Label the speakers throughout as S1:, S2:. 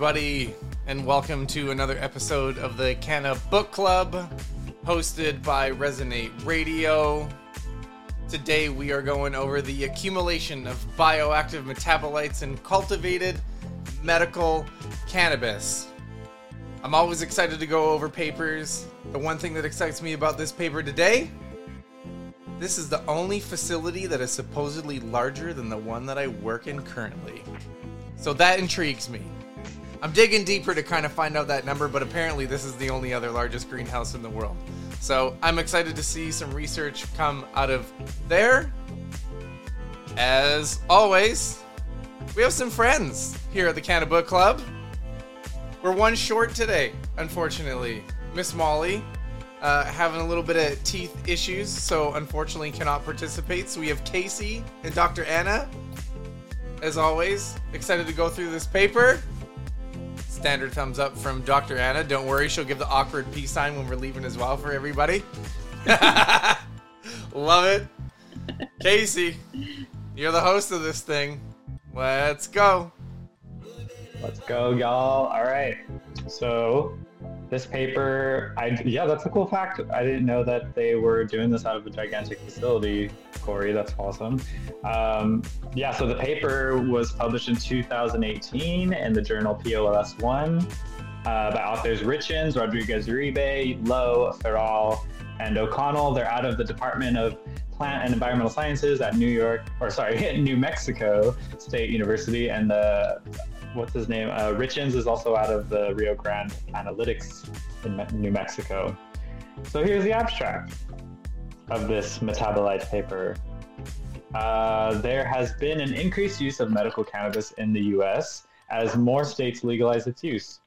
S1: Everybody, and welcome to another episode of the Canna Book Club, hosted by Resonate Radio. Today, we are going over the accumulation of bioactive metabolites in cultivated medical cannabis. I'm always excited to go over papers. The one thing that excites me about this paper today this is the only facility that is supposedly larger than the one that I work in currently. So that intrigues me. I'm digging deeper to kind of find out that number, but apparently this is the only other largest greenhouse in the world. So I'm excited to see some research come out of there. As always, we have some friends here at the Canna Book Club. We're one short today, unfortunately. Miss Molly uh, having a little bit of teeth issues, so unfortunately cannot participate. So we have Casey and Dr. Anna. As always, excited to go through this paper. Standard thumbs up from Dr. Anna. Don't worry, she'll give the awkward peace sign when we're leaving as well for everybody. Love it. Casey, you're the host of this thing. Let's go.
S2: Let's go, y'all. All right. So, this paper, I yeah, that's a cool fact. I didn't know that they were doing this out of a gigantic facility, Corey. That's awesome. Um, yeah, so the paper was published in 2018 in the journal PLOS One uh, by authors Richins, Rodriguez Uribe, Lowe, Ferral, and O'Connell. They're out of the Department of Plant and Environmental Sciences at New York, or sorry, New Mexico State University, and the what's his name? Uh, Richins is also out of the Rio Grande Analytics in New Mexico. So here's the abstract of this metabolite paper. Uh, there has been an increased use of medical cannabis in the U.S. as more states legalize its use.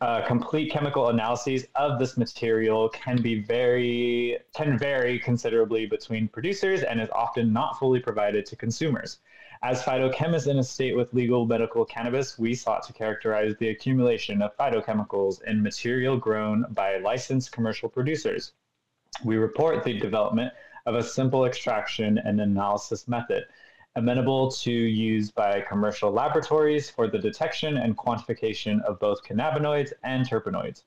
S2: Uh, complete chemical analyses of this material can be very can vary considerably between producers and is often not fully provided to consumers. As phytochemists in a state with legal medical cannabis, we sought to characterize the accumulation of phytochemicals in material grown by licensed commercial producers. We report the development of a simple extraction and analysis method, amenable to use by commercial laboratories for the detection and quantification of both cannabinoids and terpenoids.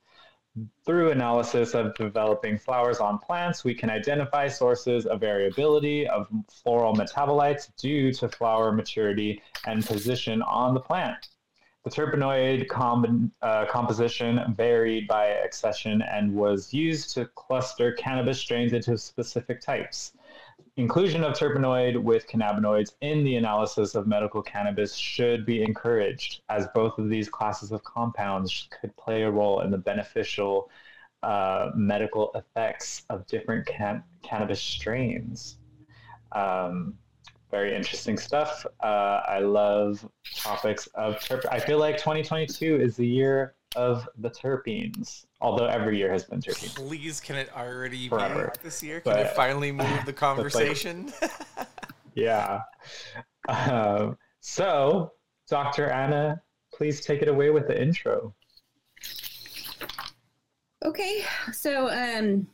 S2: Through analysis of developing flowers on plants, we can identify sources of variability of floral metabolites due to flower maturity and position on the plant. The terpenoid com- uh, composition varied by accession and was used to cluster cannabis strains into specific types. Inclusion of terpenoid with cannabinoids in the analysis of medical cannabis should be encouraged, as both of these classes of compounds could play a role in the beneficial uh, medical effects of different can- cannabis strains. Um, very interesting stuff. Uh, I love topics of terp. I feel like 2022 is the year of the terpenes, although every year has been terpenes.
S1: Please, can it already
S2: Forever.
S1: be this year? Can
S2: But-
S1: it finally move the
S2: like-
S1: conversation?
S2: Yeah. Um, so, Dr. Anna, please take it away with the intro.
S3: Okay, so um,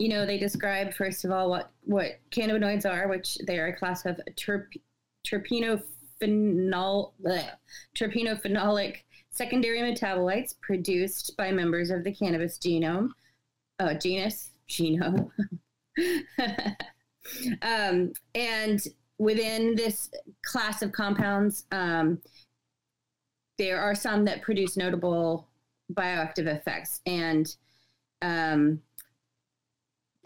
S3: you know they describe first of all what what cannabinoids are, which they are a class of terp- terpenophenol bleh, terpenophenolic secondary metabolites produced by members of the cannabis genome, uh, genus genome, um, and within this class of compounds, um, there are some that produce notable bioactive effects. And um,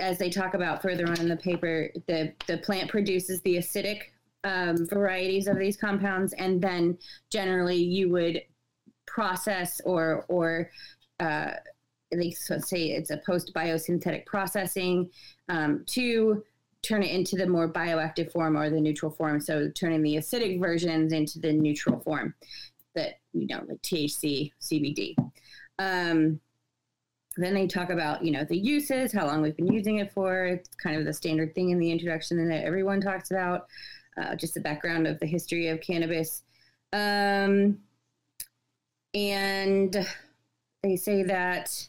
S3: as they talk about further on in the paper, the, the plant produces the acidic um, varieties of these compounds, and then generally you would process or or uh, at least let's say it's a post biosynthetic processing um, to turn it into the more bioactive form or the neutral form. So turning the acidic versions into the neutral form that you know like THC, CBD. Um, then they talk about you know the uses, how long we've been using it for. It's kind of the standard thing in the introduction that everyone talks about. Uh, just the background of the history of cannabis, um, and they say that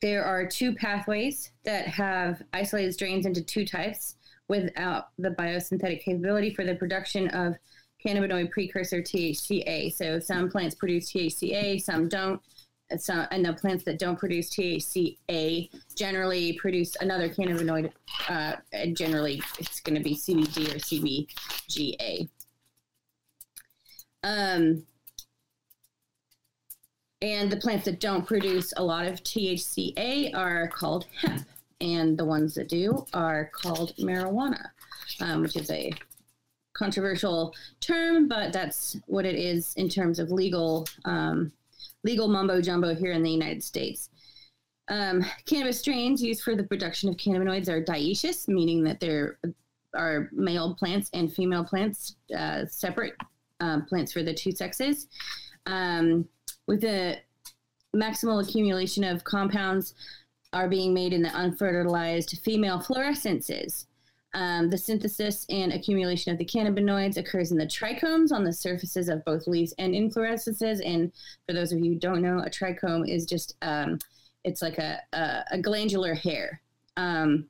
S3: there are two pathways that have isolated strains into two types without the biosynthetic capability for the production of cannabinoid precursor THCA. So some plants produce THCA, some don't. Some, and the plants that don't produce THCA generally produce another cannabinoid. Uh, and generally, it's going to be CBD or CBGA. Um, and the plants that don't produce a lot of THCA are called hemp, and the ones that do are called marijuana, um, which is a controversial term, but that's what it is in terms of legal um, legal mumbo jumbo here in the United States. Um, cannabis strains used for the production of cannabinoids are dioecious, meaning that there are male plants and female plants, uh, separate uh, plants for the two sexes. Um, with the maximal accumulation of compounds are being made in the unfertilized female fluorescences. Um, the synthesis and accumulation of the cannabinoids occurs in the trichomes on the surfaces of both leaves and inflorescences. And for those of you who don't know, a trichome is just um, it's like a, a, a glandular hair. Um,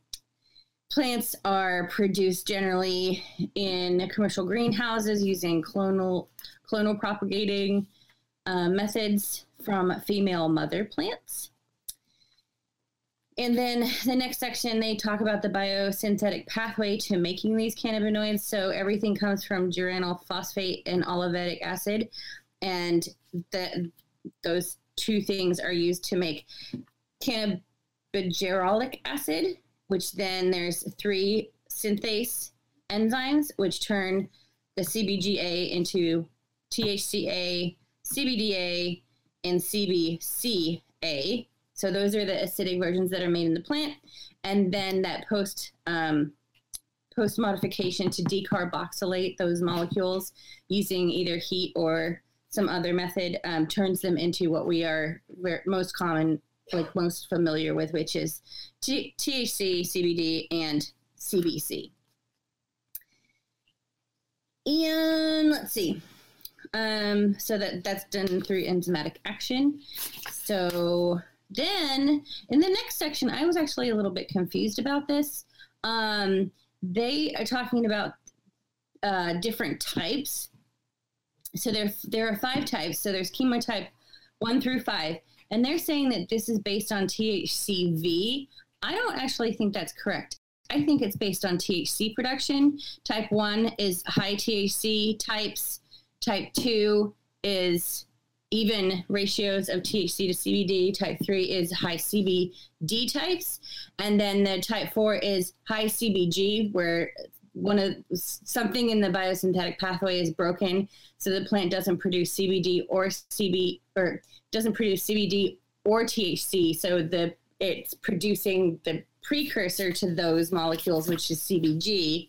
S3: plants are produced generally in commercial greenhouses using clonal clonal propagating uh, methods from female mother plants. And then the next section, they talk about the biosynthetic pathway to making these cannabinoids. So everything comes from geranyl phosphate and olivetolic acid. And the, those two things are used to make cannabigerolic acid, which then there's three synthase enzymes, which turn the CBGA into THCA, CBDA, and CBCA so those are the acidic versions that are made in the plant, and then that post um, post modification to decarboxylate those molecules using either heat or some other method um, turns them into what we are most common, like most familiar with, which is T- THC, CBD, and CBC. And let's see. Um, so that that's done through enzymatic action. So then in the next section, I was actually a little bit confused about this. Um, they are talking about uh, different types. So there, there are five types. So there's chemotype one through five, and they're saying that this is based on THCV. I don't actually think that's correct. I think it's based on THC production. Type one is high THC types. Type two is even ratios of THC to CBD. Type 3 is high CBD types. And then the type 4 is high CBG, where one of something in the biosynthetic pathway is broken so the plant doesn't produce CBD or CB or doesn't produce CBD or THC so the it's producing the precursor to those molecules which is CBG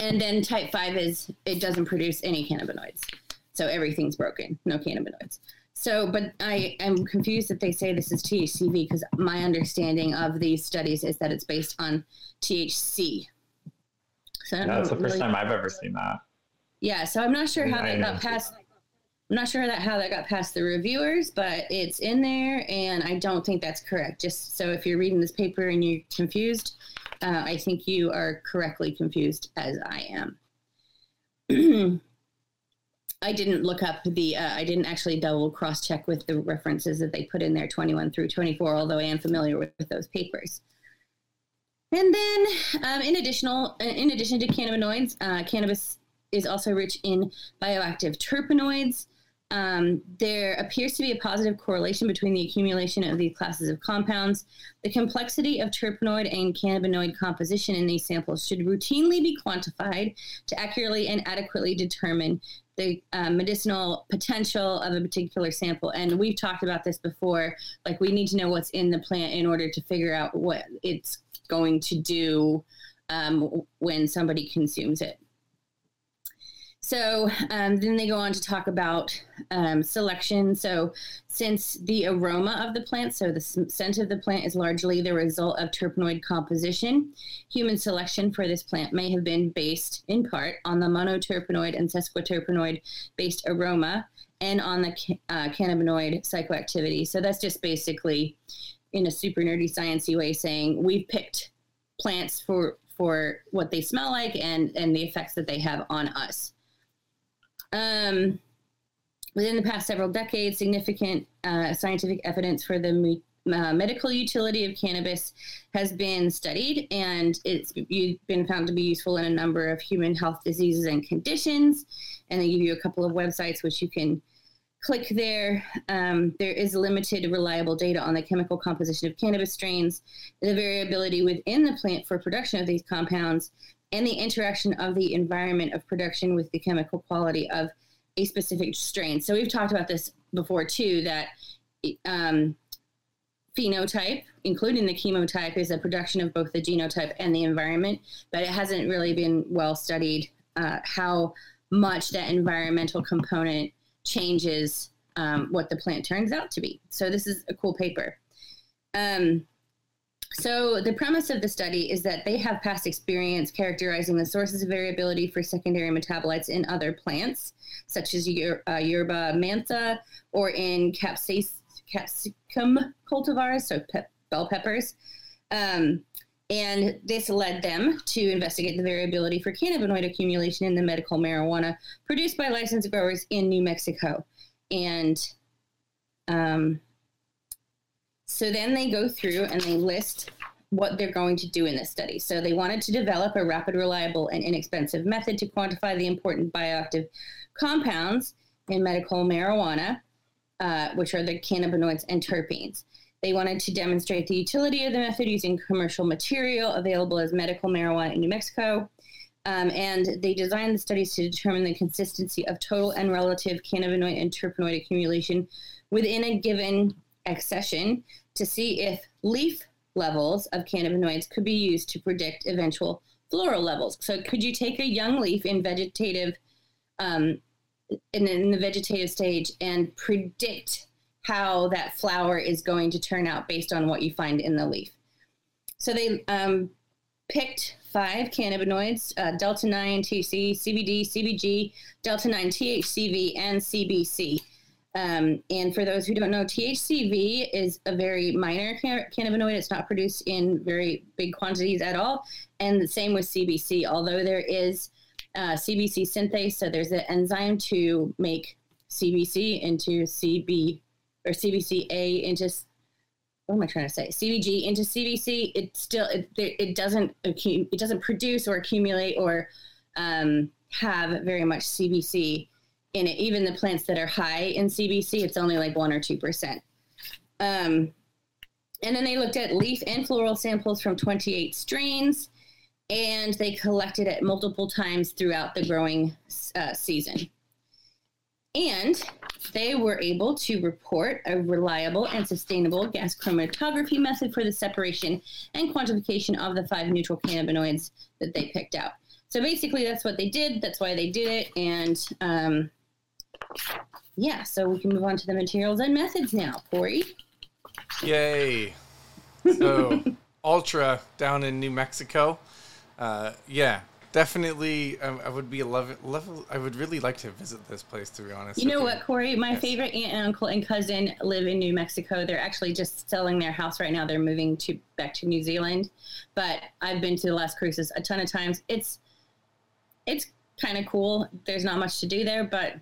S3: and then type 5 is it doesn't produce any cannabinoids so everything's broken, no cannabinoids. So, but I am confused that they say this is THCV because my understanding of these studies is that it's based on THC.
S2: So that's the first really, time I've ever seen that.
S3: Yeah, so I'm not sure how that got past. I'm not sure that how that got past the reviewers, but it's in there, and I don't think that's correct. Just so if you're reading this paper and you're confused, uh, I think you are correctly confused as I am. I didn't look up the, uh, I didn't actually double cross check with the references that they put in there 21 through 24, although I am familiar with, with those papers. And then, um, in additional, uh, in addition to cannabinoids, uh, cannabis is also rich in bioactive terpenoids, um, there appears to be a positive correlation between the accumulation of these classes of compounds. The complexity of terpenoid and cannabinoid composition in these samples should routinely be quantified to accurately and adequately determine the uh, medicinal potential of a particular sample. And we've talked about this before. Like, we need to know what's in the plant in order to figure out what it's going to do um, when somebody consumes it. So um, then they go on to talk about um, selection. So, since the aroma of the plant, so the scent of the plant is largely the result of terpenoid composition, human selection for this plant may have been based in part on the monoterpenoid and sesquiterpenoid based aroma and on the uh, cannabinoid psychoactivity. So, that's just basically in a super nerdy sciencey way saying we've picked plants for for what they smell like and and the effects that they have on us Um, within the past several decades, significant uh, scientific evidence for the uh, medical utility of cannabis has been studied, and it's been found to be useful in a number of human health diseases and conditions. And they give you a couple of websites which you can click there. Um, there is limited reliable data on the chemical composition of cannabis strains, the variability within the plant for production of these compounds, and the interaction of the environment of production with the chemical quality of a specific strain. So we've talked about this before too. That um, phenotype, including the chemotype, is a production of both the genotype and the environment, but it hasn't really been well studied uh, how much that environmental component changes um, what the plant turns out to be. So this is a cool paper. Um, so the premise of the study is that they have past experience characterizing the sources of variability for secondary metabolites in other plants, such as uh, yerba mansa or in capsicum cultivars, so bell peppers. Um, and this led them to investigate the variability for cannabinoid accumulation in the medical marijuana produced by licensed growers in New Mexico. And um, so then they go through and they list what they're going to do in this study. So they wanted to develop a rapid, reliable, and inexpensive method to quantify the important bioactive compounds in medical marijuana uh, which are the cannabinoids and terpenes. They wanted to demonstrate the utility of the method using commercial material available as medical marijuana in New Mexico. Um, and they designed the studies to determine the consistency of total and relative cannabinoid and terpenoid accumulation within a given accession to see if leaf levels of cannabinoids could be used to predict eventual floral levels. So, could you take a young leaf in vegetative um, in, in the vegetative stage and predict how that flower is going to turn out based on what you find in the leaf. So they um, picked five cannabinoids uh, delta 9 TC, CBD, CBG, delta 9 THCV, and CBC. Um, and for those who don't know, THCV is a very minor cannabinoid. It's not produced in very big quantities at all. And the same with CBC, although there is uh, CBC synthase. So there's an enzyme to make CBC into CB or CBCA into what am I trying to say? CBG into CBC. It still it, it doesn't it doesn't produce or accumulate or um, have very much CBC in it. Even the plants that are high in CBC, it's only like one or two percent. Um, and then they looked at leaf and floral samples from 28 strains and they collected it multiple times throughout the growing uh, season. And they were able to report a reliable and sustainable gas chromatography method for the separation and quantification of the five neutral cannabinoids that they picked out. So basically, that's what they did. That's why they did it. And um, yeah, so we can move on to the materials and methods now. Corey?
S1: Yay. So, Ultra down in New Mexico uh, yeah, definitely. I, I, would be a love, love. I would really like to visit this place. To be honest,
S3: you know what, Corey? My yes. favorite aunt and uncle and cousin live in New Mexico. They're actually just selling their house right now. They're moving to back to New Zealand, but I've been to Las Cruces a ton of times. It's it's kind of cool. There's not much to do there, but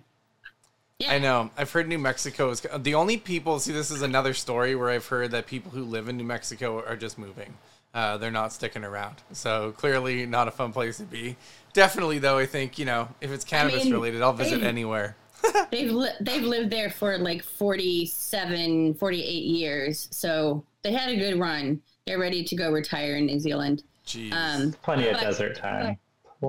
S1: yeah. I know. I've heard New Mexico is the only people. See, this is another story where I've heard that people who live in New Mexico are just moving. Uh, they're not sticking around. So clearly not a fun place to be. Definitely though, I think, you know, if it's cannabis I mean, related, I'll visit anywhere.
S3: they've li- they've lived there for like 47, 48 years. So they had a good run. They're ready to go retire in New Zealand.
S1: Jeez.
S2: Um, Plenty of desert time.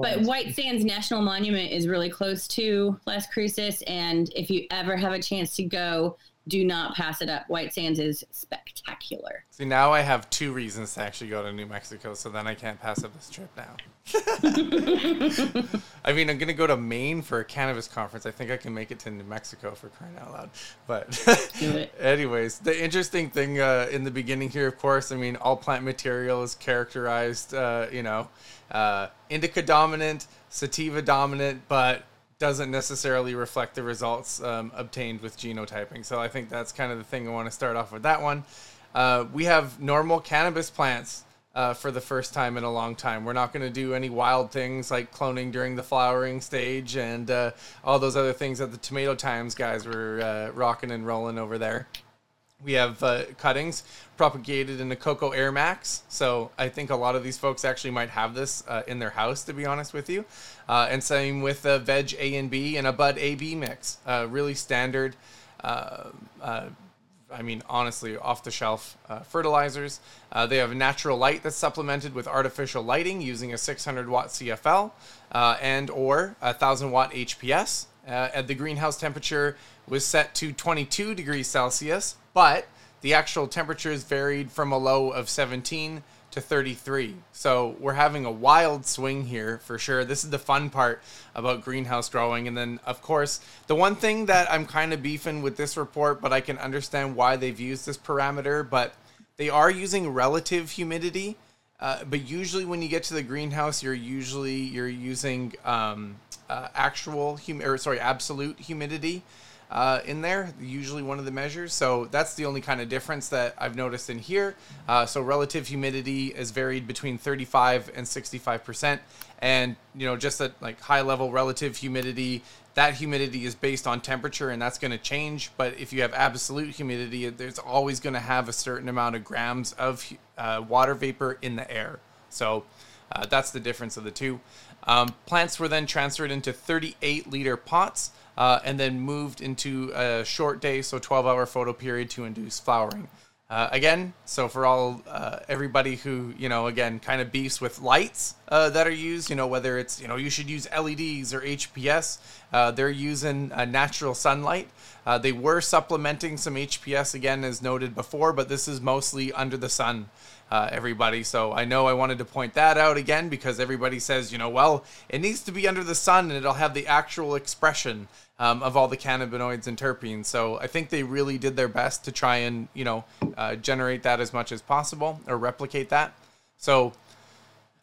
S3: But White Sands National Monument is really close to Las Cruces, and if you ever have a chance to go, do not pass it up. White Sands is spectacular.
S1: See, now I have two reasons to actually go to New Mexico, so then I can't pass up this trip now. I mean, I'm gonna go to Maine for a cannabis conference. I think I can make it to New Mexico for crying out loud. But, anyways, the interesting thing uh, in the beginning here, of course, I mean, all plant material is characterized, uh, you know, uh, indica dominant, sativa dominant, but doesn't necessarily reflect the results um, obtained with genotyping. So I think that's kind of the thing I want to start off with that one. Uh, we have normal cannabis plants uh, for the first time in a long time. We're not going to do any wild things like cloning during the flowering stage and uh, all those other things that the Tomato Times guys were uh, rocking and rolling over there. We have uh, cuttings propagated in a Cocoa Air Max. So I think a lot of these folks actually might have this uh, in their house, to be honest with you. Uh, and same with a Veg A and B and a Bud AB mix. Uh, really standard. Uh, uh, I mean, honestly, off the shelf fertilizers. They have natural light that's supplemented with artificial lighting using a 600 watt CFL and or a 1000 watt HPS. at the greenhouse temperature was set to 22 degrees Celsius, but the actual temperatures varied from a low of 17 to 33. So we're having a wild swing here for sure. This is the fun part about greenhouse growing. And then, of course, the one thing that I'm kind of beefing with this report, but I can understand why they've used this parameter, but they are using relative humidity. Uh, but usually, when you get to the greenhouse, you're usually you're using um, uh, actual hum- or sorry, absolute humidity uh, in there, usually one of the measures. So that's the only kind of difference that I've noticed in here. Uh, so relative humidity is varied between 35 and 65 percent, and you know just at like high level relative humidity, that humidity is based on temperature, and that's going to change. But if you have absolute humidity, there's always going to have a certain amount of grams of uh, water vapor in the air. So uh, that's the difference of the two. Um, plants were then transferred into 38 liter pots uh, and then moved into a short day, so 12 hour photo period to induce flowering. Uh, again, so for all uh, everybody who you know, again, kind of beefs with lights uh, that are used, you know, whether it's you know you should use LEDs or HPS, uh, they're using natural sunlight. Uh, they were supplementing some HPS again, as noted before, but this is mostly under the sun uh, everybody. So I know I wanted to point that out again because everybody says, you know, well, it needs to be under the sun and it'll have the actual expression um, of all the cannabinoids and terpenes. So I think they really did their best to try and, you know, uh, generate that as much as possible or replicate that. So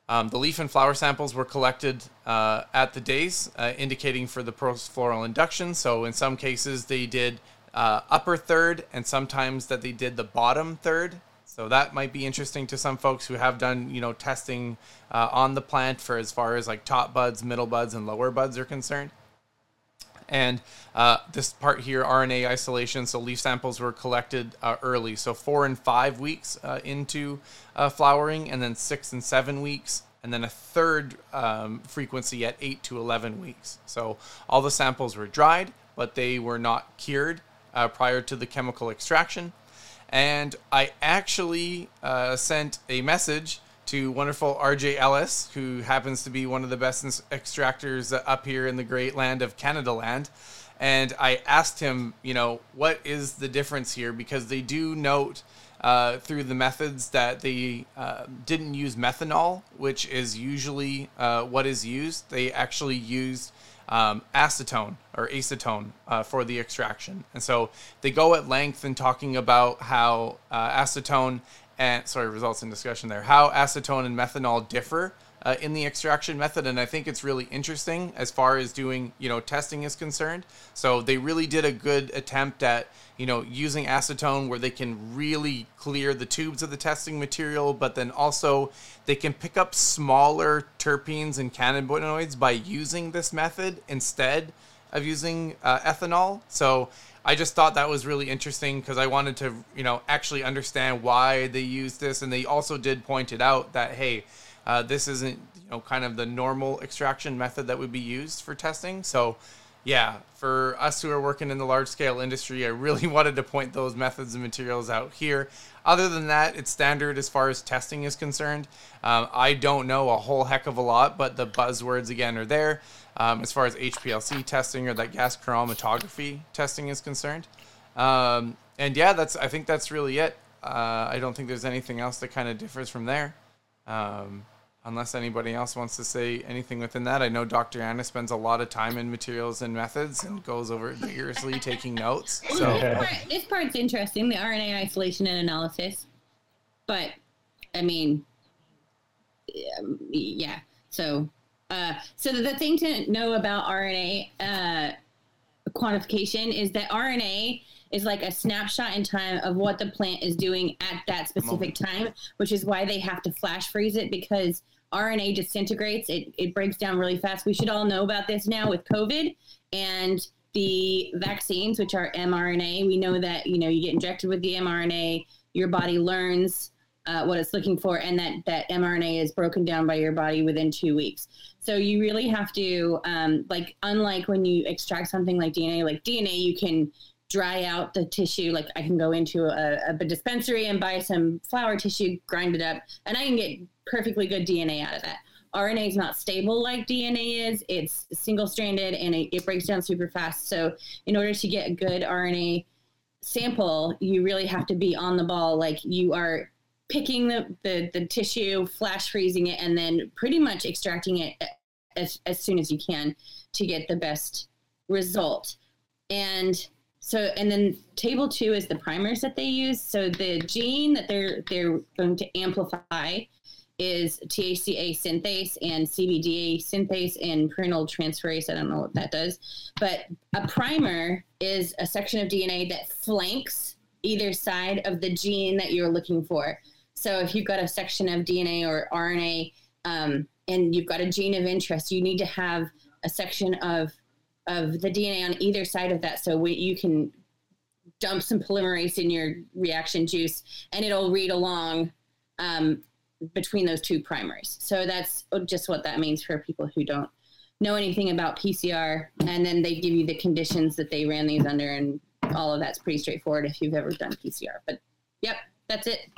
S1: um, the leaf and flower samples were collected uh, at the days, uh, indicating for the post-floral induction. So in some cases, they did uh, upper third, and sometimes that they did the bottom third so that might be interesting to some folks who have done, you know, testing uh, on the plant for as far as like top buds, middle buds, and lower buds are concerned. And uh, this part here, RNA isolation, so leaf samples were collected uh, early, so four and five weeks uh, into uh, flowering, and then six and seven weeks, and then a third um, frequency at eight to 11 weeks. So all the samples were dried, but they were not cured uh, prior to the chemical extraction and I actually uh, sent a message to wonderful RJ Ellis, who happens to be one of the best extractors up here in the great land of Canada land. And I asked him, you know, what is the difference here? Because they do note uh, through the methods that they uh, didn't use methanol, which is usually uh, what is used. They actually used um, acetone or acetone uh, for the extraction. And so they go at length in talking about how uh, acetone and sorry results in discussion there. How acetone and methanol differ uh, in the extraction method and i think it's really interesting as far as doing you know testing is concerned. So they really did a good attempt at you know using acetone where they can really clear the tubes of the testing material but then also they can pick up smaller terpenes and cannabinoids by using this method instead of using uh, ethanol. So I just thought that was really interesting because I wanted to, you know, actually understand why they use this, and they also did point it out that hey, uh, this isn't you know kind of the normal extraction method that would be used for testing. So yeah, for us who are working in the large scale industry, I really wanted to point those methods and materials out here. Other than that, it's standard as far as testing is concerned. Um, I don't know a whole heck of a lot, but the buzzwords again are there um, as far as HPLC testing or that gas chromatography testing is concerned. Um, and yeah, that's I think that's really it. Uh, I don't think there's anything else that kind of differs from there. Um, unless anybody else wants to say anything within that. I know Dr. Anna spends a lot of time in materials and methods and goes over it vigorously taking notes. So
S3: this, part, this part's interesting, the RNA isolation and analysis. But I mean, um, yeah. So, uh, so the thing to know about RNA uh, quantification is that RNA is like a snapshot in time of what the plant is doing at that specific time, which is why they have to flash freeze it because RNA disintegrates. It, it breaks down really fast. We should all know about this now with COVID and the vaccines, which are mRNA. We know that, you know, you get injected with the mRNA, your body learns uh, what it's looking for, and that, that mRNA is broken down by your body within two weeks. So you really have to, um, like, unlike when you extract something like DNA, like DNA, you can dry out the tissue. Like I can go into a, a dispensary and buy some flower tissue, grind it up, and I can get perfectly good DNA out of that. RNA is not stable like DNA is. It's single stranded and it, it, breaks down super fast. So, in order to get a good RNA sample, you really have to be on the ball. Like you are picking the, the, the tissue, flash freezing it, and then pretty much extracting it as, as soon as you can to get the best result. And so, and then table two is the primers that they use. So the gene that they're they're going to amplify is THCA synthase and CBDA synthase and prenyltransferase. I don't know what that does, but a primer is a section of DNA that flanks either side of the gene that you're looking for. So if you've got a section of DNA or RNA um, and you've got a gene of interest, you need to have a section of of the DNA on either side of that. So we, you can dump some polymerase in your reaction juice and it'll read along um, between those two primers. So that's just what that means for people who don't know anything about PCR. And then they give you the conditions that they ran these under, and all of that's pretty straightforward if you've ever done PCR. But yep, that's it.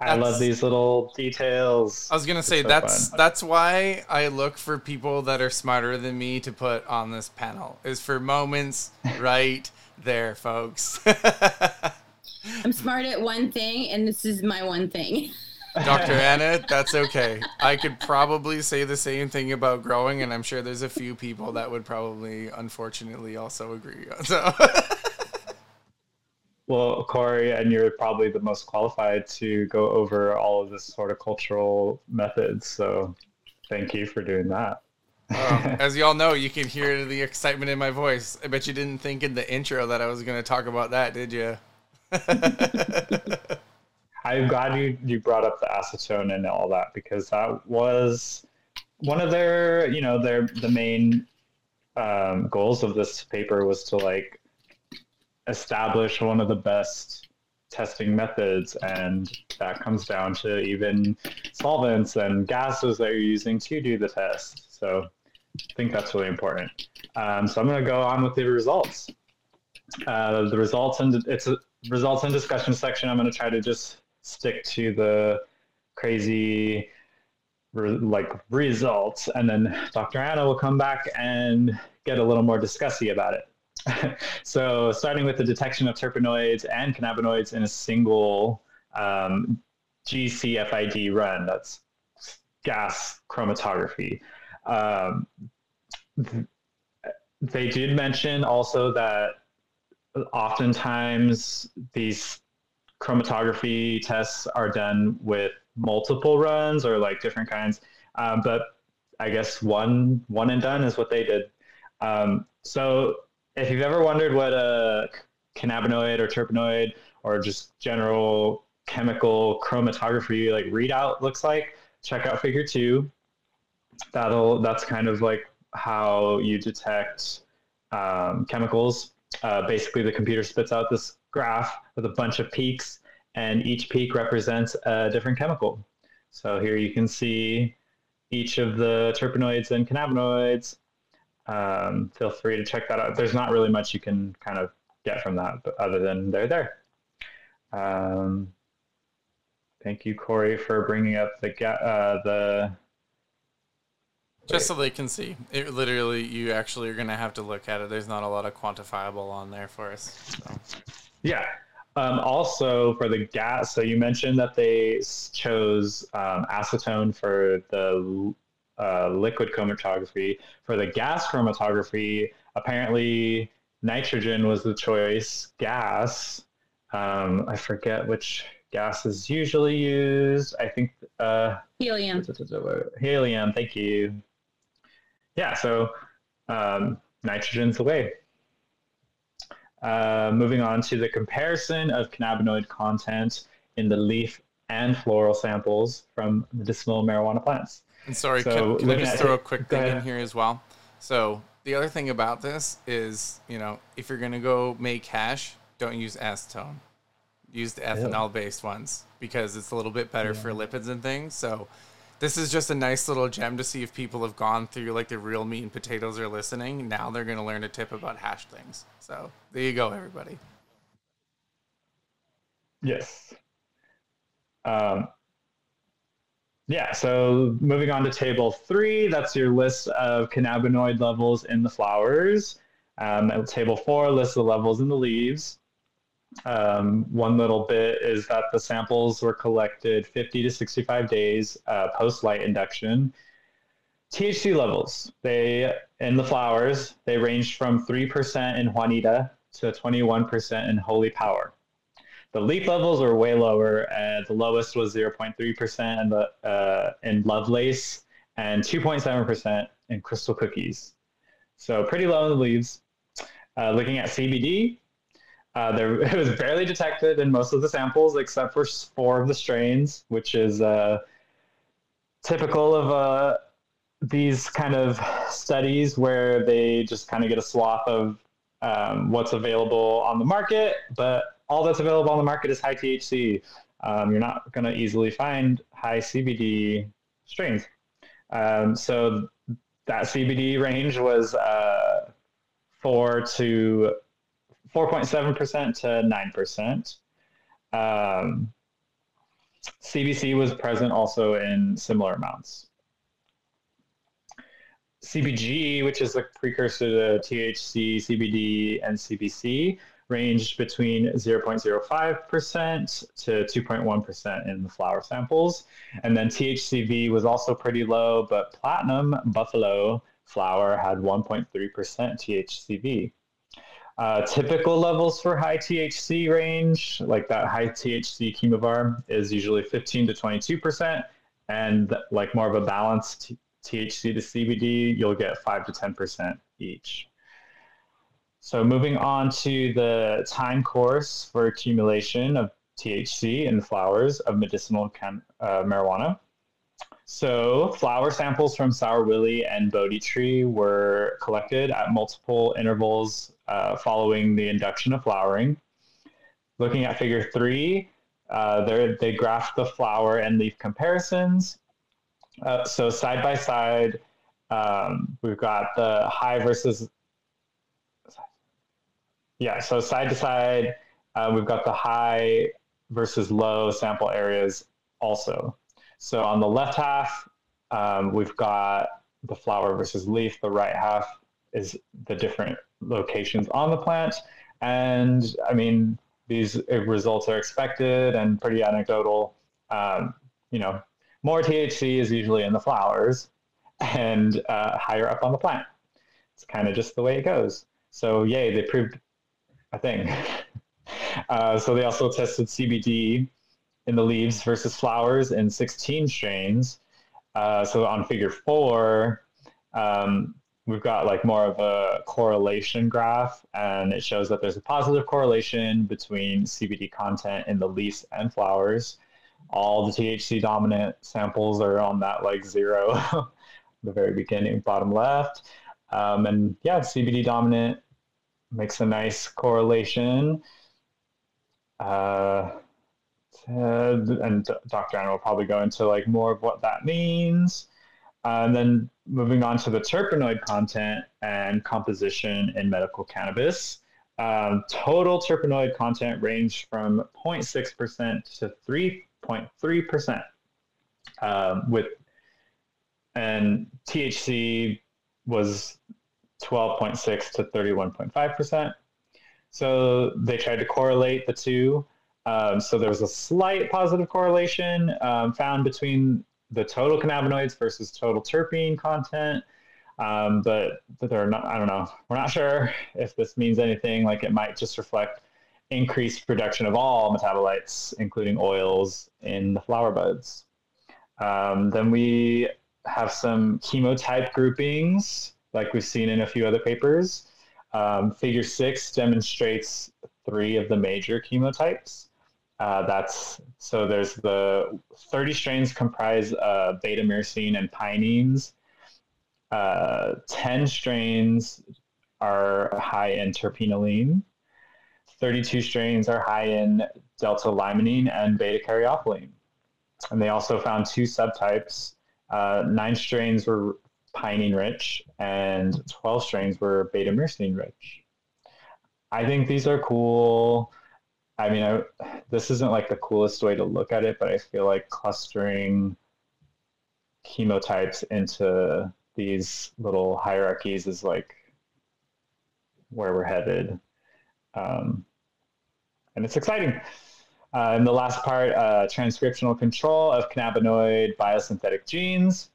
S2: I love these little details.
S1: I was gonna say so that's fun. that's why I look for people that are smarter than me to put on this panel. Is for moments right there, folks.
S3: I'm smart at one thing, and this is my one thing.
S1: Dr. Anna, that's okay. I could probably say the same thing about growing, and I'm sure there's a few people that would probably, unfortunately, also agree. So.
S2: Well, Corey, and you're probably the most qualified to go over all of this sort of cultural methods. So thank you for doing that.
S1: Um, as you all know, you can hear the excitement in my voice. I bet you didn't think in the intro that I was going to talk about that, did you?
S2: I'm glad you, you brought up the acetone and all that because that was one of their, you know, their the main um, goals of this paper was to like establish one of the best testing methods and that comes down to even solvents and gases that you're using to do the test. So i think that's really important. Um, so i'm going to go on with the results. Uh, the results and it's a results and discussion section. I'm going to try to just stick to the crazy re- like results and then dr anna will come back and get a little more discussy about it so starting with the detection of terpenoids and cannabinoids in a single um, GCFID run, that's gas chromatography. Um, they did mention also that oftentimes these chromatography tests are done with multiple runs or like different kinds, um, but I guess one one and done is what they did. Um, so if you've ever wondered what a cannabinoid or terpenoid or just general chemical chromatography like readout looks like, check out figure two. That'll that's kind of like how you detect um, chemicals. Uh, basically, the computer spits out this graph with a bunch of peaks, and each peak represents a different chemical. So here you can see each of the terpenoids and cannabinoids um, feel free to check that out. There's not really much you can kind of get from that, but other than they're there. Um, thank you, Corey, for bringing up the uh, the.
S1: Just so they can see, it literally you actually are going to have to look at it. There's not a lot of quantifiable on there for us. So.
S2: Yeah. Um, also, for the gas, so you mentioned that they chose um, acetone for the uh, liquid chromatography. For the gas chromatography, apparently nitrogen was the choice gas. Um, I forget which gas is usually used. I think uh,
S3: helium.
S2: Helium. Thank you. Yeah. So um, nitrogen's away. Uh, moving on to the comparison of cannabinoid content in the leaf and floral samples from medicinal marijuana plants.
S1: And sorry, so can, can I just throw a quick thing in here as well? So the other thing about this is, you know, if you're gonna go make hash, don't use acetone. Use the ethanol-based ones because it's a little bit better yeah. for lipids and things. So this is just a nice little gem to see if people have gone through like the real meat and potatoes are listening. Now they're gonna learn a tip about hash things. So there you go, everybody.
S2: Yes. Um, yeah, so moving on to table three, that's your list of cannabinoid levels in the flowers. Um, table four lists the levels in the leaves. Um, one little bit is that the samples were collected 50 to 65 days uh, post light induction. THC levels, they in the flowers, they ranged from 3% in Juanita to 21% in Holy Power. The leaf levels were way lower. Uh, the lowest was 0.3% in, the, uh, in Lovelace and 2.7% in Crystal Cookies. So pretty low in the leaves. Uh, looking at CBD, uh, there, it was barely detected in most of the samples except for four of the strains, which is uh, typical of uh, these kind of studies where they just kind of get a swath of um, what's available on the market, but all that's available on the market is high THC. Um, you're not going to easily find high CBD strains. Um, so that CBD range was uh, four to 4.7% to 9%. Um, CBC was present also in similar amounts. CBG, which is the precursor to THC, CBD, and CBC, ranged between 0.05% to 2.1% in the flower samples. And then THCV was also pretty low, but platinum buffalo flower had 1.3% THCV. Uh, typical levels for high THC range, like that high THC chemovar, is usually 15 to 22%. And like more of a balanced THC to CBD, you'll get 5 to 10% each. So moving on to the time course for accumulation of THC in flowers of medicinal chem- uh, marijuana. So flower samples from Sour Willie and Bodhi tree were collected at multiple intervals uh, following the induction of flowering. Looking at figure three, uh, they graphed the flower and leaf comparisons. Uh, so side by side, um, we've got the high versus yeah, so side to side, uh, we've got the high versus low sample areas also. So on the left half, um, we've got the flower versus leaf. The right half is the different locations on the plant. And I mean, these results are expected and pretty anecdotal. Um, you know, more THC is usually in the flowers and uh, higher up on the plant. It's kind of just the way it goes. So, yay, they proved a thing. Uh, so they also tested CBD in the leaves versus flowers in 16 strains. Uh, so on figure four, um, we've got like more of a correlation graph, and it shows that there's a positive correlation between CBD content in the leaves and flowers. All the THC dominant samples are on that like zero, the very beginning, bottom left. Um, and yeah, CBD dominant makes a nice correlation. Uh, and Dr. Anna will probably go into like more of what that means. Uh, and then moving on to the terpenoid content and composition in medical cannabis. Um, total terpenoid content ranged from 0.6% to 3.3%, um, with and THC was 12.6 to 31.5%. So they tried to correlate the two. Um, so there was a slight positive correlation um, found between the total cannabinoids versus total terpene content. Um, but, they're not, I don't know, we're not sure if this means anything. Like it might just reflect increased production of all metabolites, including oils in the flower buds. Um, then we have some chemotype groupings like we've seen in a few other papers. Um, figure six demonstrates three of the major chemotypes. Uh, that's so there's the 30 strains comprise uh, beta myrcene and pinene. Uh, 10 strains are high in terpinolene. 32 strains are high in delta limonene and beta caryophyllene. And they also found two subtypes. Uh, nine strains were pinene rich, and 12 strains were beta myrcene rich. I think these are cool. I mean, I, this isn't like the coolest way to look at it, but I feel like clustering chemotypes into these little hierarchies is like where we're headed. Um, and it's exciting. Uh, and the last part, uh, transcriptional control of cannabinoid biosynthetic genes.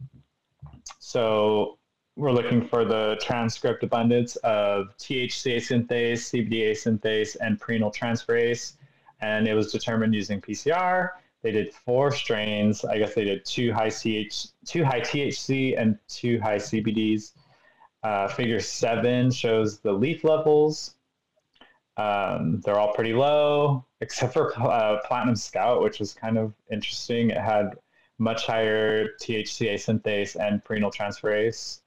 S2: So we're looking for the transcript abundance of THCA synthase, CBDA synthase, and prenyltransferase. And it was determined using PCR. They did four strains. I guess they did two high CH, two high THC, and two high CBDs. Uh, figure seven shows the leaf levels. Um, they're all pretty low, except for uh, Platinum Scout, which was kind of interesting. It had much higher THCA synthase and prenyltransferase.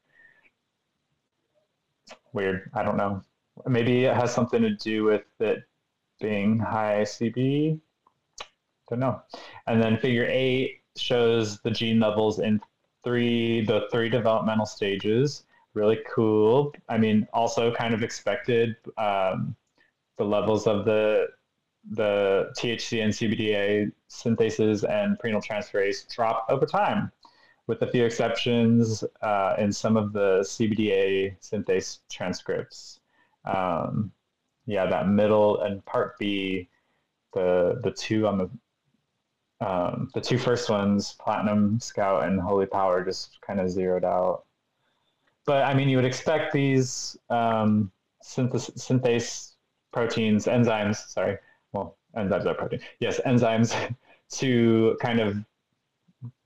S2: Weird. I don't know. Maybe it has something to do with it being high CB. Don't know. And then figure eight shows the gene levels in three the three developmental stages. Really cool. I mean, also kind of expected. Um, the levels of the the THC and CBDA synthases and prenyltransferase drop over time, with a few exceptions uh, in some of the CBDA synthase transcripts. Um, yeah, that middle and part B, the the two on the um, the two first ones, Platinum Scout and Holy Power, just kind of zeroed out. But I mean, you would expect these um, synthase proteins, enzymes, sorry, well, enzymes are protein. Yes, enzymes to kind of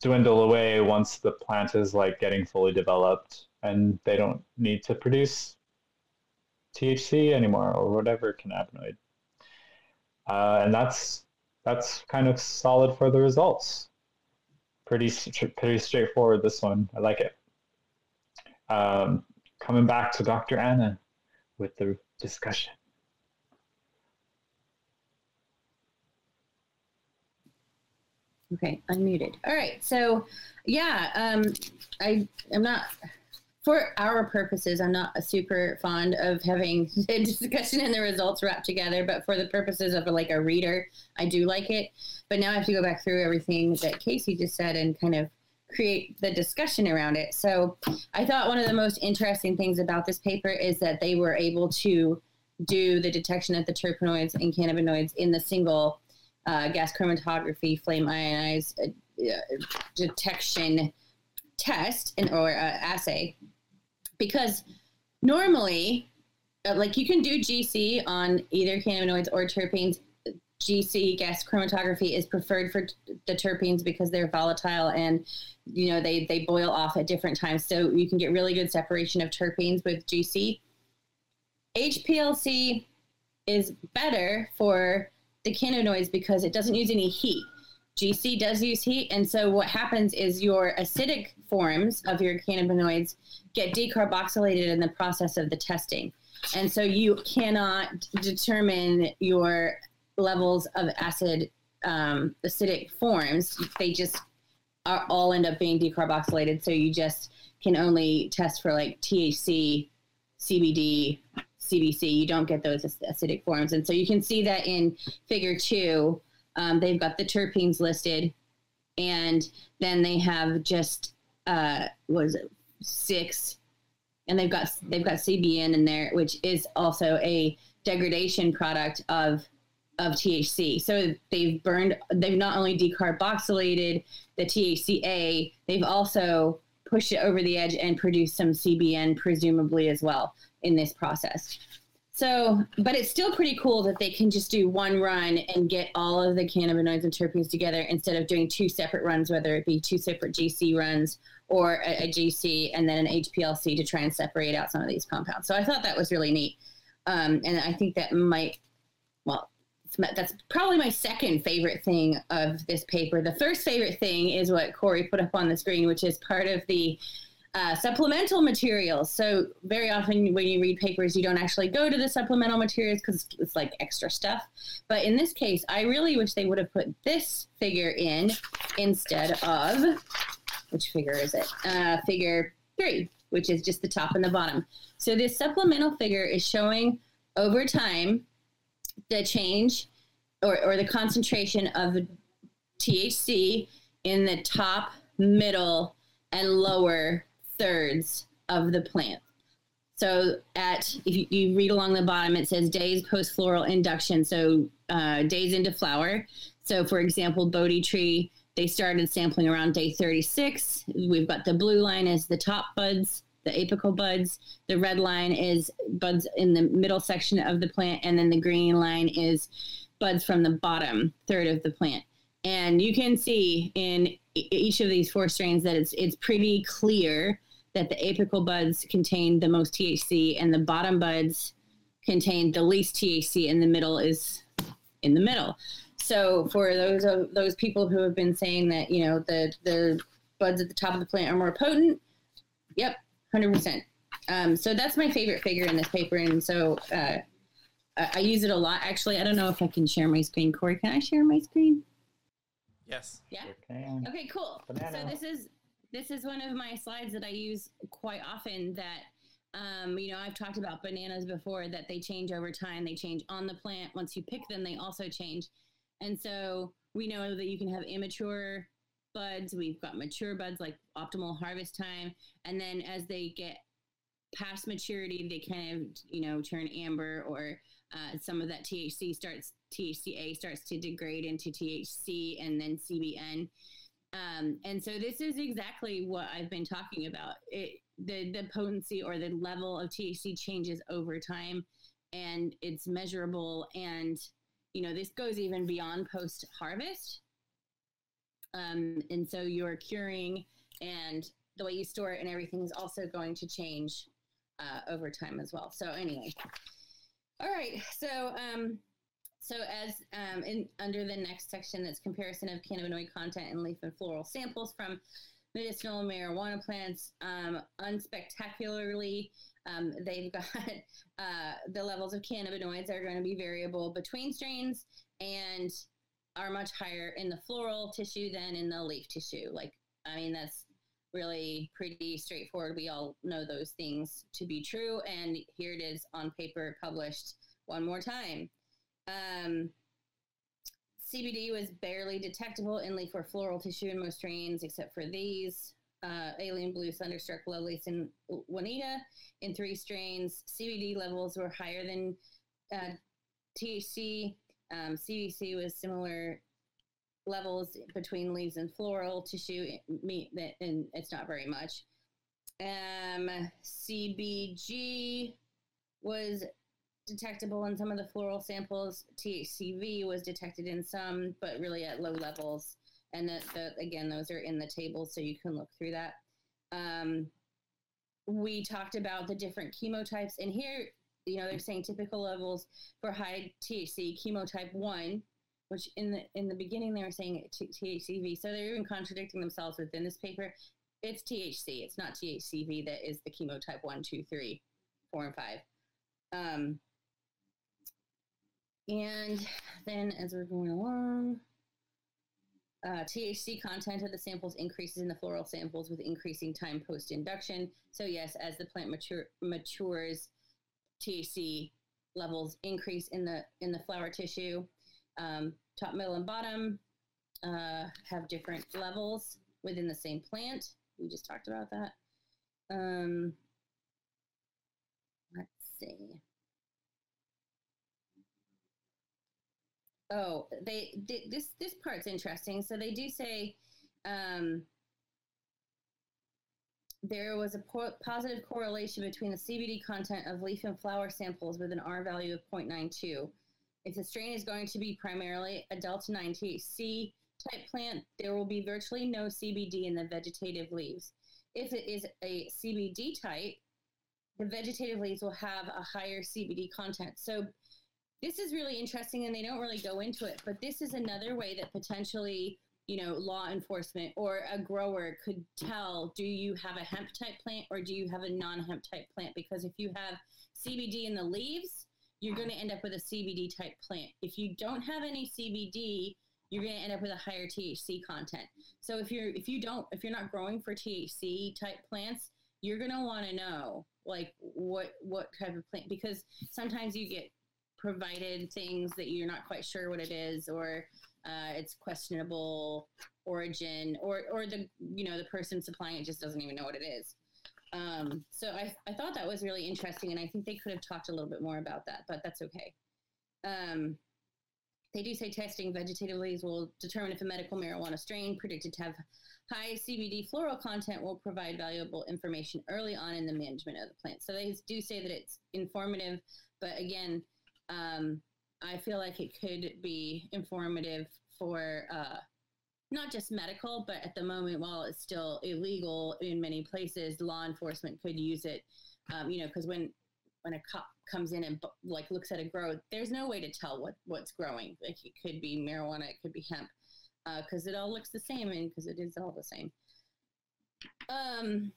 S2: dwindle away once the plant is like getting fully developed and they don't need to produce THC anymore or whatever cannabinoid. Uh, and that's that's kind of solid for the results. Pretty pretty straightforward. This one, I like it. Um, coming back to Dr. Anna with the discussion.
S3: Okay, unmuted. All right. So, yeah, um, I am not, for our purposes, I'm not a super fond of having the discussion and the results wrapped together, but for the purposes of like a reader, I do like it. But now I have to go back through everything that Casey just said and kind of create the discussion around it. So, I thought one of the most interesting things about this paper is that they were able to do the detection of the terpenoids and cannabinoids in the single uh, gas chromatography flame ionized uh, detection test and or uh, assay. Because normally uh, like you can do gc on either cannabinoids or terpenes. Gc gas chromatography is preferred for the terpenes because they're volatile and you know they they boil off at different times. So you can get really good separation of terpenes with gc hplc is better for cannabinoids because it doesn't use any heat. GC does use heat, and so what happens is your acidic forms of your cannabinoids get decarboxylated in the process of the testing. And so you cannot determine your levels of acid um, acidic forms. They just are all end up being decarboxylated. So you just can only test for like THC, CBD, CBC, you don't get those acidic forms. And so you can see that in figure two, um, they've got the terpenes listed, and then they have just uh, was it six, and they've got they've got CBN in there, which is also a degradation product of of THC. So they've burned, they've not only decarboxylated the THCA, they've also pushed it over the edge and produced some CBN, presumably as well in this process. So, but it's still pretty cool that they can just do one run and get all of the cannabinoids and terpenes together instead of doing two separate runs, whether it be two separate GC runs or a, a GC and then an HPLC to try and separate out some of these compounds. So I thought that was really neat. Um, and I think that might, well, that's probably my second favorite thing of this paper. The first favorite thing is what Corey put up on the screen, which is part of the uh, supplemental materials. So very often when you read papers, you don't actually go to the supplemental materials because it's like extra stuff. But in this case, I really wish they would have put this figure in instead of which figure is it? Uh, figure three, which is just the top and the bottom. So this supplemental figure is showing over time the change or, or the concentration of THC in the top, middle, and lower thirds of the plant. So at if you, read along the bottom, it says days post floral induction. So uh, days into flower. So for example, Bodhi tree, they started sampling around day 36. We've got the blue line is the top buds, the apical buds. The red line is buds in the middle section of the plant, and then the green line is buds from the bottom third of the plant. And you can see in each of these four strains that it's it's pretty clear that the apical buds contain the most THC and the bottom buds contain the least THC and the middle is in the middle. So for those of those people who have been saying that, you know, the the buds at the top of the plant are more potent, yep, 100%. Um, so that's my favorite figure in this paper. And so uh, I, I use it a lot. Actually, I don't know if I can share my screen. Corey, can I share my screen?
S1: Yes.
S3: Yeah. Okay, cool. Banana. So this is this is one of my slides that I use quite often that um, you know, I've talked about bananas before that they change over time. They change on the plant. Once you pick them, they also change. And so we know that you can have immature buds. We've got mature buds like optimal harvest time. And then as they get past maturity, they kind of, you know, turn amber or uh, some of that THC starts, THCA starts to degrade into THC and then CBN. Um, and so this is exactly what I've been talking about. It, the, the potency or the level of THC changes over time and it's measurable. And, you know, this goes even beyond post harvest. Um, and so you're curing and the way you store it and everything is also going to change uh, over time as well. So anyway, all right. So um, so as um, in under the next section, that's comparison of cannabinoid content in leaf and floral samples from medicinal marijuana plants. Um, unspectacularly, um, they've got uh, the levels of cannabinoids are going to be variable between strains and are much higher in the floral tissue than in the leaf tissue. Like, I mean, that's really pretty straightforward. We all know those things to be true. And here it is on paper published one more time. Um, CBD was barely detectable in leaf or floral tissue in most strains, except for these. Uh, Alien Blue, Thunderstruck, Lovelace, and Juanita in three strains. CBD levels were higher than uh, THC. Um, CBC was similar levels between leaves and floral tissue, and it's not very much. Um, CBG was detectable in some of the floral samples. THCV was detected in some, but really at low levels. And the, the, again, those are in the table, so you can look through that. Um, we talked about the different chemotypes, and here, you know, they're saying typical levels for high THC chemotype one, which in the in the beginning they were saying THCV, so they're even contradicting themselves within this paper. It's THC, it's not THCV that is the chemotype one, two, three, four, and five. Um, and then as we're going along, uh, THC content of the samples increases in the floral samples with increasing time post induction. So yes, as the plant mature, matures, THC levels increase in the in the flower tissue. Um, top, middle, and bottom uh, have different levels within the same plant. We just talked about that. Um, let's see. Oh, they this this part's interesting. So they do say um, there was a po- positive correlation between the CBD content of leaf and flower samples with an R value of 0.92. If the strain is going to be primarily a delta 9 THC type plant, there will be virtually no CBD in the vegetative leaves. If it is a CBD type, the vegetative leaves will have a higher CBD content. So this is really interesting and they don't really go into it, but this is another way that potentially you know, law enforcement or a grower could tell do you have a hemp type plant or do you have a non hemp type plant? Because if you have CBD in the leaves, you're going to end up with a CBD type plant. If you don't have any CBD, you're going to end up with a higher THC content. So if you're if you don't if you're not growing for THC type plants, you're going to want to know like what what type of plant because sometimes you get provided things that you're not quite sure what it is or uh, it's questionable origin or or the you know the person supplying it just doesn't even know what it is um, so I, I thought that was really interesting and i think they could have talked a little bit more about that but that's okay um, they do say testing vegetative leaves will determine if a medical marijuana strain predicted to have high CBD floral content will provide valuable information early on in the management of the plant. So they do say that it's informative, but again, um, I feel like it could be informative for uh, not just medical, but at the moment, while it's still illegal in many places, law enforcement could use it. Um, you know, because when when a cop comes in and like looks at a grow, there's no way to tell what what's growing. Like it could be marijuana, it could be hemp, because uh, it all looks the same, and because it is all the same. Um,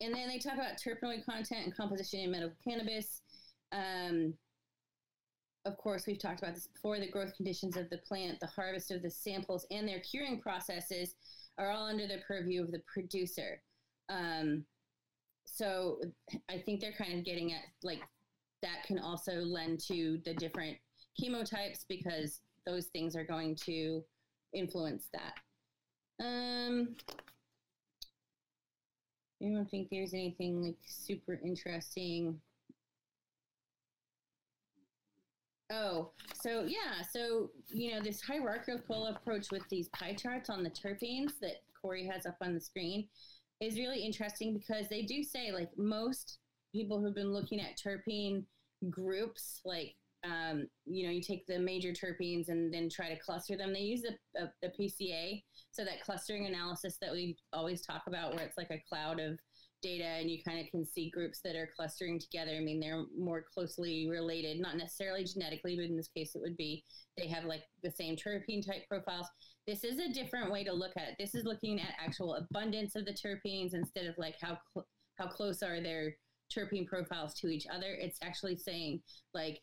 S3: and then they talk about terpenoid content and composition in medical cannabis. Um, of course, we've talked about this before the growth conditions of the plant, the harvest of the samples, and their curing processes are all under the purview of the producer. Um, so I think they're kind of getting at like that can also lend to the different chemotypes because those things are going to influence that. Um, I don't think there's anything like super interesting. Oh, so yeah, so you know this hierarchical approach with these pie charts on the terpenes that Corey has up on the screen is really interesting because they do say like most people who've been looking at terpene groups, like um, you know, you take the major terpenes and then try to cluster them. They use the, the PCA, so that clustering analysis that we always talk about, where it's like a cloud of data and you kind of can see groups that are clustering together. I mean, they're more closely related, not necessarily genetically, but in this case, it would be they have like the same terpene type profiles. This is a different way to look at it. This is looking at actual abundance of the terpenes instead of like how cl- how close are their terpene profiles to each other. It's actually saying like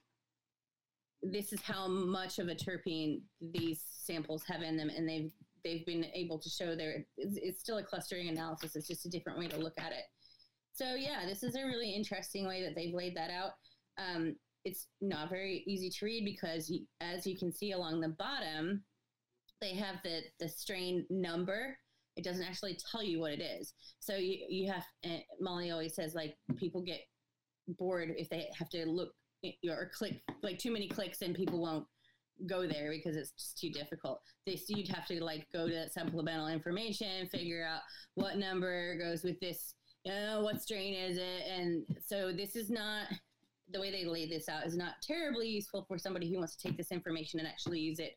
S3: this is how much of a terpene these samples have in them, and they've they've been able to show there. It's, it's, still a clustering analysis. It's just a different way to look at it. So yeah this is a really interesting way that they've laid that out. Um, it's not very easy to read because as you can see along the bottom they have the the strain number. It doesn't actually tell you what it is. So you, you have molly always says like people get bored if they have to look or click like too many clicks and people won't go there because it's just too difficult. They you'd have to like go to supplemental information, figure out what number goes with this, you know, what strain is it, and so this is not the way they lay this out is not terribly useful for somebody who wants to take this information and actually use it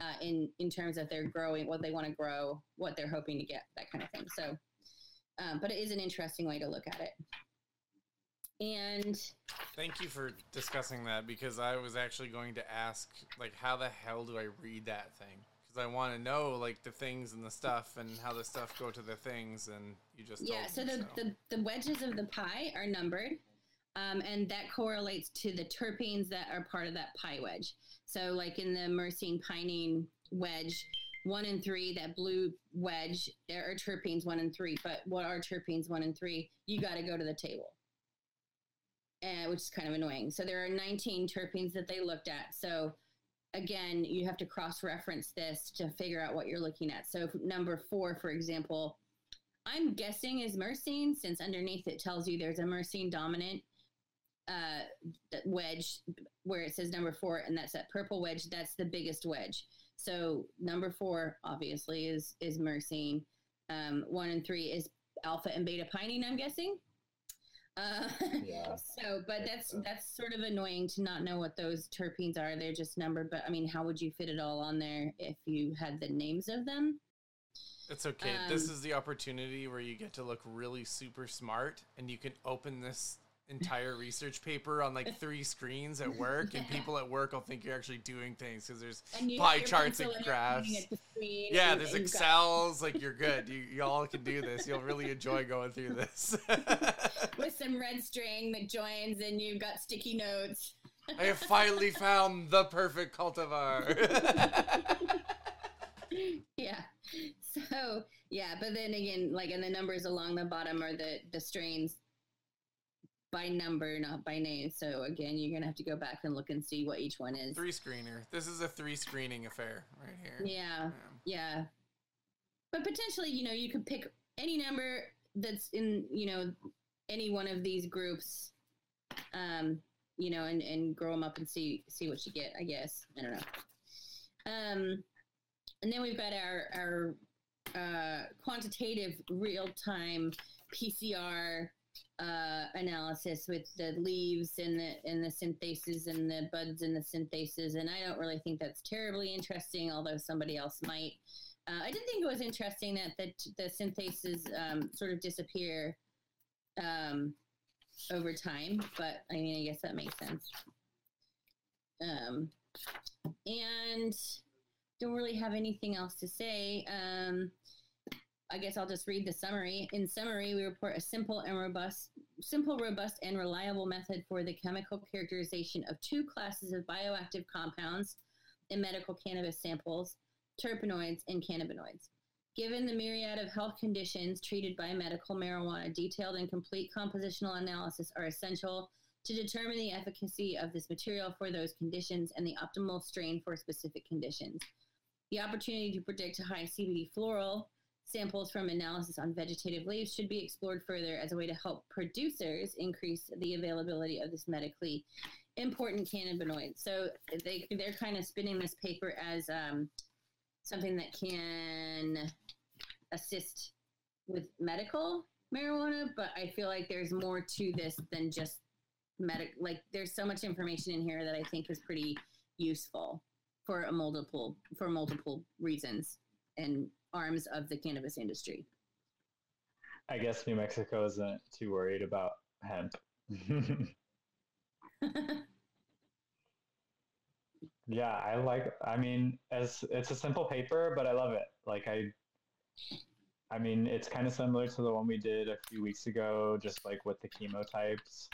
S3: uh, in in terms of their growing, what they want to grow, what they're hoping to get, that kind of thing. So, um, but it is an interesting way to look at it. And
S1: thank you for discussing that because I was actually going to ask, like, how the hell do I read that thing? Because I want to know, like, the things and the stuff and how the stuff go to the things, and you just
S3: yeah. so the, so the the wedges of the pie are numbered, um, and that correlates to the terpenes that are part of that pie wedge. So, like in the myrcene pinene wedge, one and three, that blue wedge, there are terpenes one and three. But what are terpenes one and three? You got to go to the table uh, which is kind of annoying. So there are 19 terpenes that they looked at. So again, you have to cross reference this to figure out what you're looking at. So number four, for example, I'm guessing is myrcene since underneath it tells you there's a myrcene dominant uh, wedge where it says number four, and that's that purple wedge. That's the biggest wedge. So number four obviously is is myrcene. Um, one and three is alpha and beta pinene. I'm guessing. Uh,
S2: Yeah.
S3: so, but that's that's sort of annoying to not know what those terpenes are. They're just numbered. But I mean, how would you fit it all on there if you had the names of them?
S1: It's okay. this
S3: Um,
S1: is the opportunity where you get to look really super smart and you can open this entire research paper on like three screens at work and people at work will think you're actually doing things because there's pie charts and graphs.
S3: the
S1: Yeah,
S3: and-
S1: there's
S3: and
S1: Excels. Like you're good. You y'all can do this. You'll really enjoy going through this.
S3: with some red string that joins, and you've got sticky notes.
S1: I have finally found the perfect cultivar.
S3: yeah. So yeah, but then again, like, and the numbers along the bottom are the the strains by number, not by name. So again, you're gonna have to go back and look and see what each one is.
S1: three screener. This is a three screening affair right here.
S3: Yeah,
S1: Yeah.
S3: yeah. But potentially, you know, you could pick any number that's in, you know, any one of these groups, um, you know, and, and grow them up and see see what you get. I guess I don't know. Um, and then we've got our our uh, quantitative real time PCR uh, analysis with the leaves and the and the synthases and the buds and the synthases. And I don't really think that's terribly interesting, although somebody else might. Uh, I didn't think it was interesting that the the synthases um, sort of disappear um, over time, but I mean, I guess that makes sense. Um, and don't really have anything else to say. Um, I guess I'll just read the summary. In summary, we report a simple and robust, simple, robust, and reliable method for the chemical characterization of two classes of bioactive compounds in medical cannabis samples, terpenoids and cannabinoids. Given the myriad of health conditions treated by medical marijuana, detailed and complete compositional analysis are essential to determine the efficacy of this material for those conditions and the optimal strain for specific conditions. The opportunity to predict a high CBD floral samples from analysis on vegetative leaves should be explored further as a way to help producers increase the availability of this medically important cannabinoid. So they they're kind of spinning this paper as um, something that can assist with medical marijuana, but I feel like there's more to this than just medic. Like there's so much information in here that I think is pretty useful for a multiple for multiple reasons and arms of the cannabis industry.
S2: I guess New Mexico isn't too worried about hemp. yeah, I like. I mean, as it's a simple paper, but I love it. Like I, I mean, it's kind of similar to the one we did a few weeks ago, just like with the chemotypes.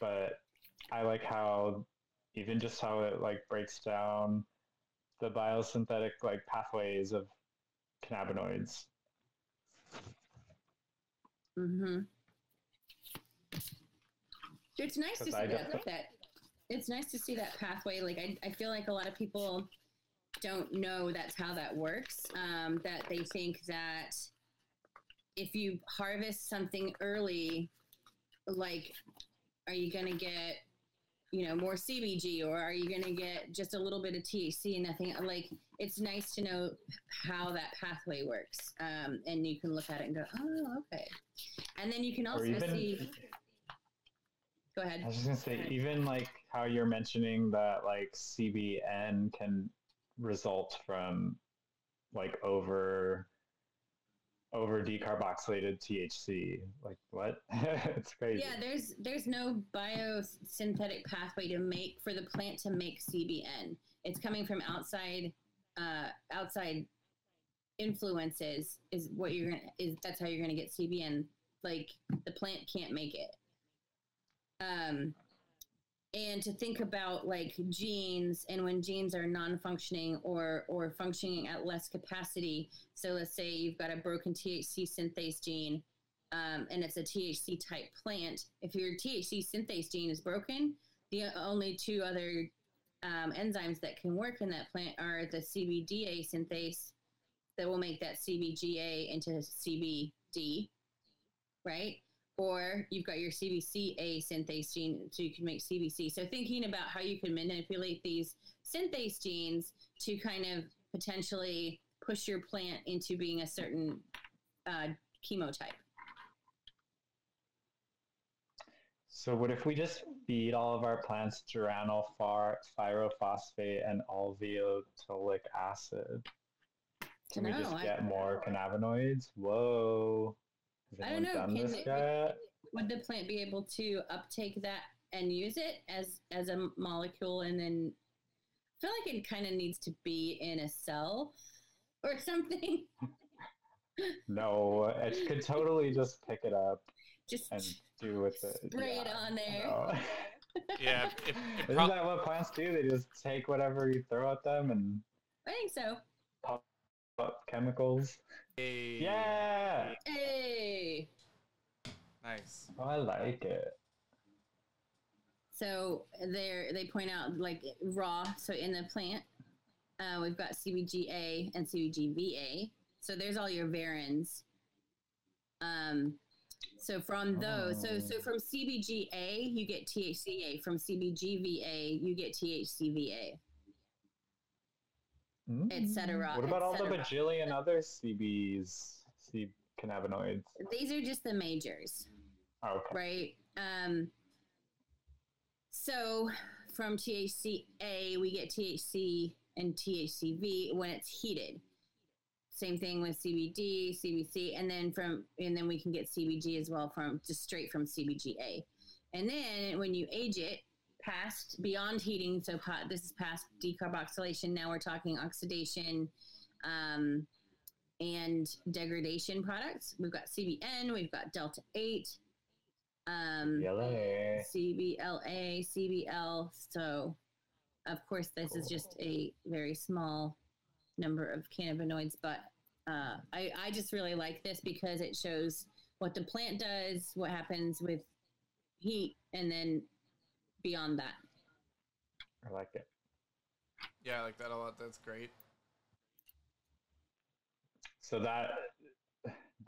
S2: But I like how, even just how it like breaks down the biosynthetic like pathways of cannabinoids.
S3: Mm-hmm. It's nice to see that,
S2: don't-
S3: that. It's nice to see that pathway. Like I, I feel like a lot of people don't know that's how that works. Um, that they think that if you harvest something early, like, are you gonna get, you know, more CBG, or are you gonna get just a little bit of THC and nothing? Like, it's nice to know how that pathway works, um, and you can look at it and go, oh, okay. And then you can also
S2: even
S3: see. Go ahead I
S2: was just gonna say, even like how you're mentioning that like CBN can result from like over over decarboxylated THC. Like what? it's crazy.
S3: Yeah, there's there's no biosynthetic pathway to make for the plant to make CBN. It's coming from outside uh, outside influences is what you're gonna is that's how you're gonna get CBN. Like the plant can't make it. Um and to think about like genes and when genes are non-functioning or or functioning at less capacity so let's say you've got a broken thc synthase gene um, and it's a THC type plant, if your THC synthase gene is broken, the only two other um, enzymes that can work in that plant are the CBDA synthase that will make that CBGA into CBD, right? Or you've got your CBCA synthase gene, so you can make CBC. So thinking about how you can manipulate these synthase genes to kind of potentially push your plant into being a certain uh, chemotype.
S2: So what if we just feed all of our plants geranyl pyrophosphate and olivetolic acid? Can we just get more cannabinoids? Whoa.
S3: Has I don't know. Done this yet? Would the plant be able to uptake that and use it as as a molecule and then I feel like it kind of needs to be in a cell or something.
S2: no, it could totally just pick it up just and do with it.
S3: Spray yeah, it on there.
S2: No.
S1: yeah.
S2: If, if Isn't that what plants do? They just take whatever you throw at them and.
S3: I think so.
S2: Pop up chemicals.
S1: Hey.
S2: Yeah.
S3: Hey.
S1: Nice.
S2: Oh, I like it.
S3: So there, they point out like raw. So in the plant, uh, we've got CBGA and CBGVA. So there's all your varins. Um, so from those, oh. so so from CBGA you get THCA. From CBGVA you get THCVA, mm. etc.
S2: What about all the bajillion other CBs, C cannabinoids?
S3: These are just the majors.
S2: Oh, okay.
S3: Right. Um, so from THCA we get THC and THCV when it's heated. Same thing with CBD, CBC, and then from and then we can get CBG as well from just straight from CBGA. And then when you age it past beyond heating, so this is past decarboxylation. Now we're talking oxidation um, and degradation products. We've got CBN, we've got Delta Eight, um, CBLA, CBLA, CBL. So, of course, this cool. is just a very small number of cannabinoids, but uh, I, I just really like this because it shows what the plant does, what happens with heat, and then beyond that.
S2: I like it.
S1: Yeah, I like that a lot. That's great.
S2: So that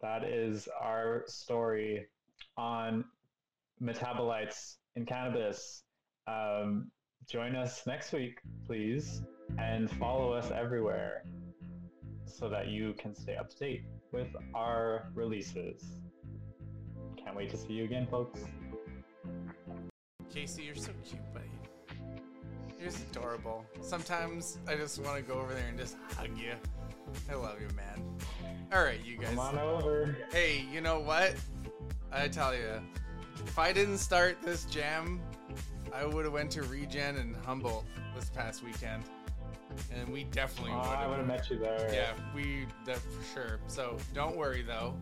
S2: that is our story on metabolites in cannabis. Um, join us next week, please, and follow us everywhere so that you can stay up to date with our releases. Can't wait to see you again, folks.
S1: Casey, you're so cute, buddy. You're just adorable. Sometimes I just want to go over there and just hug you. I love you, man. All right, you guys.
S2: Come on over.
S1: Hey, you know what? I tell you, if I didn't start this jam, I would have went to Regen and Humboldt this past weekend and we definitely.
S2: Oh, I would have met you there.
S1: Yeah, we that for sure. So don't worry though.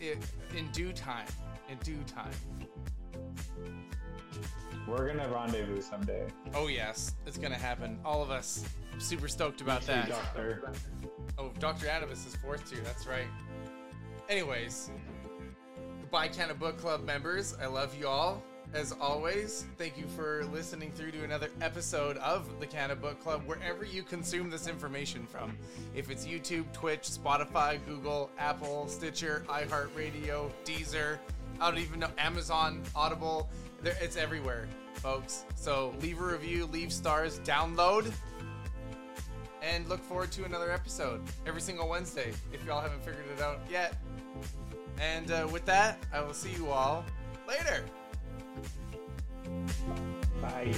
S1: It, in due time. In due time.
S2: We're gonna rendezvous someday.
S1: Oh yes, it's gonna happen. All of us super stoked about that.
S2: Doctor.
S1: Oh, Doctor Adams is fourth too. That's right. Anyways, goodbye, Canna Book Club members. I love you all. As always, thank you for listening through to another episode of the Canna Book Club, wherever you consume this information from. If it's YouTube, Twitch, Spotify, Google, Apple, Stitcher, iHeartRadio, Deezer, I don't even know, Amazon, Audible, it's everywhere, folks. So leave a review, leave stars, download, and look forward to another episode every single Wednesday if y'all haven't figured it out yet. And uh, with that, I will see you all later.
S2: Bye.